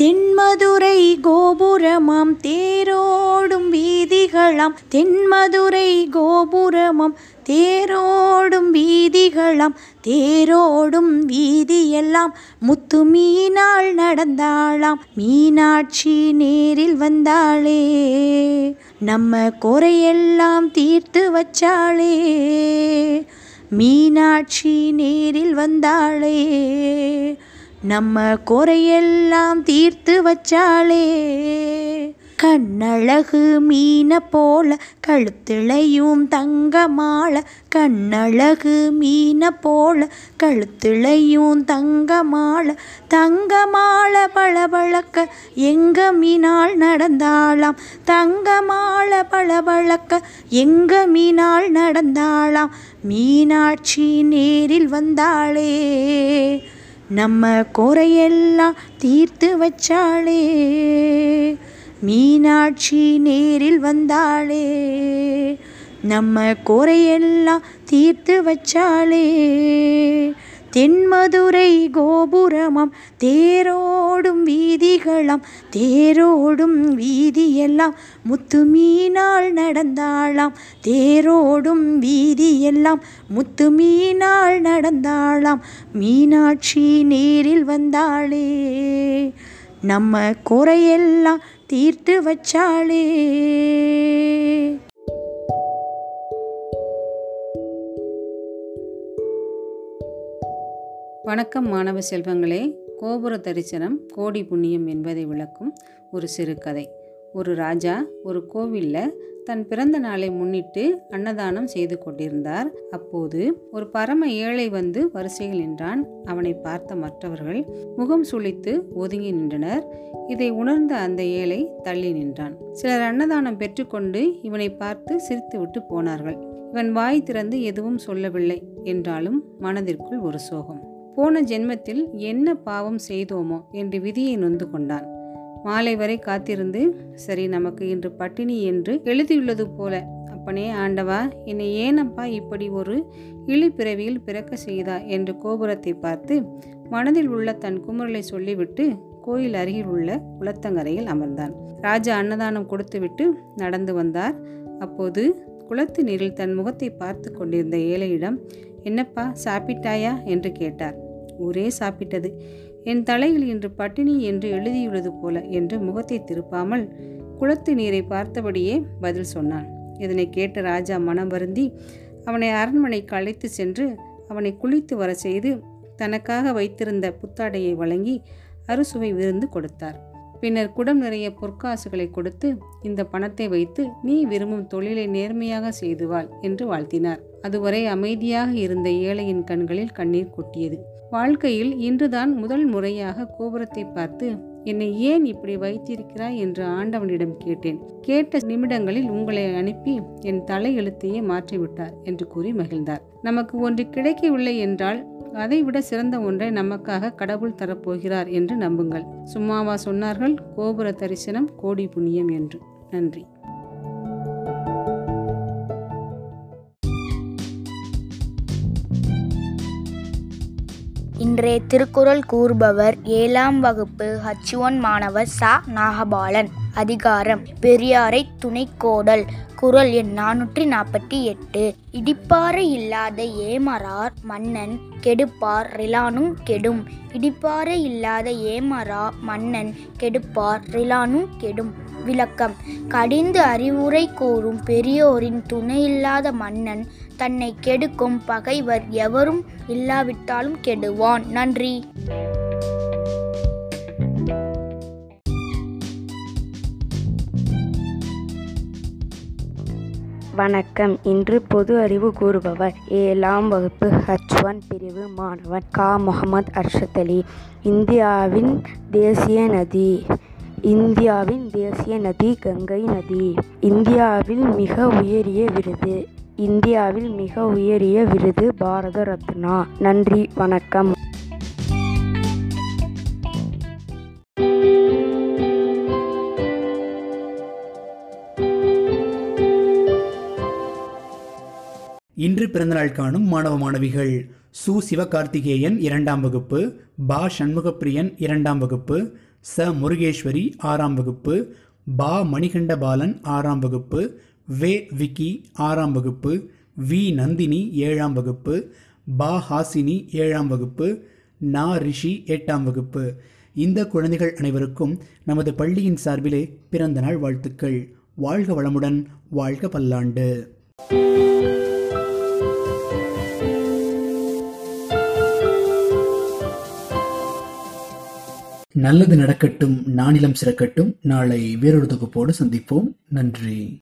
தென்மதுரை கோபுரமாம் தேரோடும் வீதிகளாம். தென்மதுரை கோபுரமாம் தேரோடும் வீதிகளாம். தேரோடும் வீதியெல்லாம் முத்து மீனாள் நடந்தாளாம். மீனாட்சி நேரில் வந்தாளே. நம்ம குறையெல்லாம் தீர்த்து வச்சாளே. மீனாட்சி நேரில் வந்தாளே. நம்ம குறையெல்லாம் தீர்த்து வச்சாலே கண்ணழகு மீனை போல கழுத்திளையும் தங்க கண்ணழகு மீனை போல கழுத்திளையும் தங்க மாலை பளபளக்க எங்க மீனால் நடந்தாளாம்? தங்க பளபளக்க எங்க மீனால் நடந்தாளாம்? மீனாட்சி நேரில் வந்தாளே. நம்ம குறையெல்லாம் தீர்த்து வச்சாளே. மீனாட்சி நேரில் வந்தாளே. நம்ம குறையெல்லாம் தீர்த்து வச்சாளே. தென்மதுரை கோபுரமாம் தேரோடும் வீதிகளாம் தேரோடும் வீதியெல்லாம் முத்து மீனாள் நடந்தாளாம் தேரோடும் வீதியெல்லாம் முத்து மீனாள் நடந்தாளாம் மீனாட்சி நேரில் வந்தாளே. நம்ம குறையெல்லாம் தீர்த்து வச்சாளே. வணக்கம் மாணவ செல்வங்களே. கோபுர தரிசனம் கோடி புண்ணியம் என்பதை விளக்கும் ஒரு சிறுகதை ஒரு ராஜா ஒரு கோவிலில் தன் பிறந்த நாளை முன்னிட்டு அன்னதானம் செய்து கொண்டிருந்தார். அப்போது ஒரு பரம ஏழை வந்து வரிசையில் நின்றான். அவனை பார்த்த மற்றவர்கள் முகம் சுழித்து ஒதுங்கி நின்றனர். இதை உணர்ந்த அந்த ஏழை தள்ளி நின்றான். சிலர் அன்னதானம் பெற்றுக்கொண்டு இவனை பார்த்து சிரித்துவிட்டு போனார்கள். இவன் வாய் திறந்து எதுவும் சொல்லவில்லை. என்றாலும் மனதிற்குள் ஒரு சோகம். போன ஜென்மத்தில் என்ன பாவம் செய்தோமோ என்று விதியை நொந்து கொண்டான். மாலை வரை காத்திருந்து சரி நமக்கு இன்று பட்டினி என்று எழுதியுள்ளது போல அப்பனே ஆண்டவா என்னை ஏனப்பா இப்படி ஒரு இழிப்பிறவியில் பிறக்க செய்தா? என்று கோபுரத்தை பார்த்து மனதில் உள்ள தன் குமுறலை சொல்லிவிட்டு கோயில் அருகில் உள்ள குளத்தங்கரையில் அமர்ந்தான். ராஜா அன்னதானம் கொடுத்துவிட்டு நடந்து வந்தார். அப்போது குளத்து நீரில் தன் முகத்தை பார்த்து கொண்டிருந்த ஏழையிடம் என்னப்பா சாப்பிட்டாயா? என்று கேட்டார். ஊரே சாப்பிட்டது. என் தலையில் இன்று பட்டினி என்று எழுதியுள்ளது போல என்று முகத்தை திருப்பாமல் குளத்து நீரை பார்த்தபடியே பதில் சொன்னான். இதனை கேட்ட ராஜா மனம் வருந்தி அவனை அரண்மனைக்கு அழைத்து சென்று அவனை குளித்து வர செய்து தனக்காக வைத்திருந்த புத்தாடையை வழங்கி அறுசுவை விருந்து கொடுத்தார். பின்னர் குடம் நிறைய பொற்காசுகளை கொடுத்து இந்த பணத்தை வைத்து நீ விரும்பும் தொழிலை நேர்மையாக செய்துவாள் என்று வாழ்த்தினார். அதுவரை அமைதியாக இருந்த ஏழையின் கண்களில் கண்ணீர் கொட்டியது. வாழ்க்கையில் இன்றுதான் முதல் முறையாக கோபுரத்தை பார்த்து என்னை ஏன் இப்படி வைத்திருக்கிறாய்? என்று ஆண்டவனிடம் கேட்டேன். கேட்ட நிமிடங்களில் உங்களை அனுப்பி என் தலையெழுத்தையே மாற்றிவிட்டார் என்று கூறி மகிழ்ந்தார். நமக்கு ஒன்று கிடைக்கவில்லை என்றால் அதைவிட சிறந்த ஒன்றை நமக்காக கடவுள் தரப்போகிறார் என்று நம்புங்கள். சும்மாவா? சொன்னார்கள். கோபுர தரிசனம் கோடி புண்ணியம் என்று. நன்றி. இன்றைய திருக்குறள் கூறுபவர் ஏழாம் வகுப்பு ஹச் ஒன் மாணவர் சா. நாகபாலன். அதிகாரம் பெரியாரை துணைக்கோடல். குறள் எண் நானூற்றி நாற்பத்தி எட்டு. இடிப்பாறை இல்லாத ஏமரார் மன்னன் கெடுப்பார் ரிலானும் கெடும். இடிப்பாறை இல்லாத ஏமரா மன்னன் கெடுப்பார் ரிலானும் கெடும். விளக்கம் கடிந்து அறிவுரை கூறும் பெரியோரின் துணையில்லாத மன்னன் தன்னை கெடுக்கும் பகைவர் எவரும் இல்லாவிட்டாலும் கெடுவான். நன்றி. வணக்கம். இன்று பொது அறிவு கூறுபவர் ஏழாம் வகுப்பு ஹச் ஒன் பிரிவு மாணவன் கா. முகமது அர்ஷத் அலி. இந்தியாவின் தேசிய நதி. இந்தியாவின் தேசிய நதி கங்கை நதி. இந்தியாவில் மிக உயரிய விருது. இந்தியாவில் மிக உயரிய விருது பாரத ரத்னா. நன்றி வணக்கம். இன்று பிறந்தநாள் காணும் மாணவ மாணவிகள் சு. சிவகார்த்திகேயன் இரண்டாம் வகுப்பு பா. சண்முகப்பிரியன் இரண்டாம் வகுப்பு ச. முருகேஸ்வரி ஆறாம் வகுப்பு பா. மணிகண்டபாலன் ஆறாம் வகுப்பு வே விக்கி ஆறாம் வகுப்பு வி நந்தினி ஏழாம் வகுப்பு பா ஹாசினி ஏழாம் வகுப்பு நா ரிஷி எட்டாம் வகுப்பு. இந்த குழந்தைகள் அனைவருக்கும் நமது பள்ளியின் சார்பிலே பிறந்த நாள் வாழ்த்துக்கள். வாழ்க வளமுடன் வாழ்க பல்லாண்டு. நல்லது நடக்கட்டும் நானிலம் சிறக்கட்டும். நாளை வேறொரு தொகுப்போடு சந்திப்போம். நன்றி.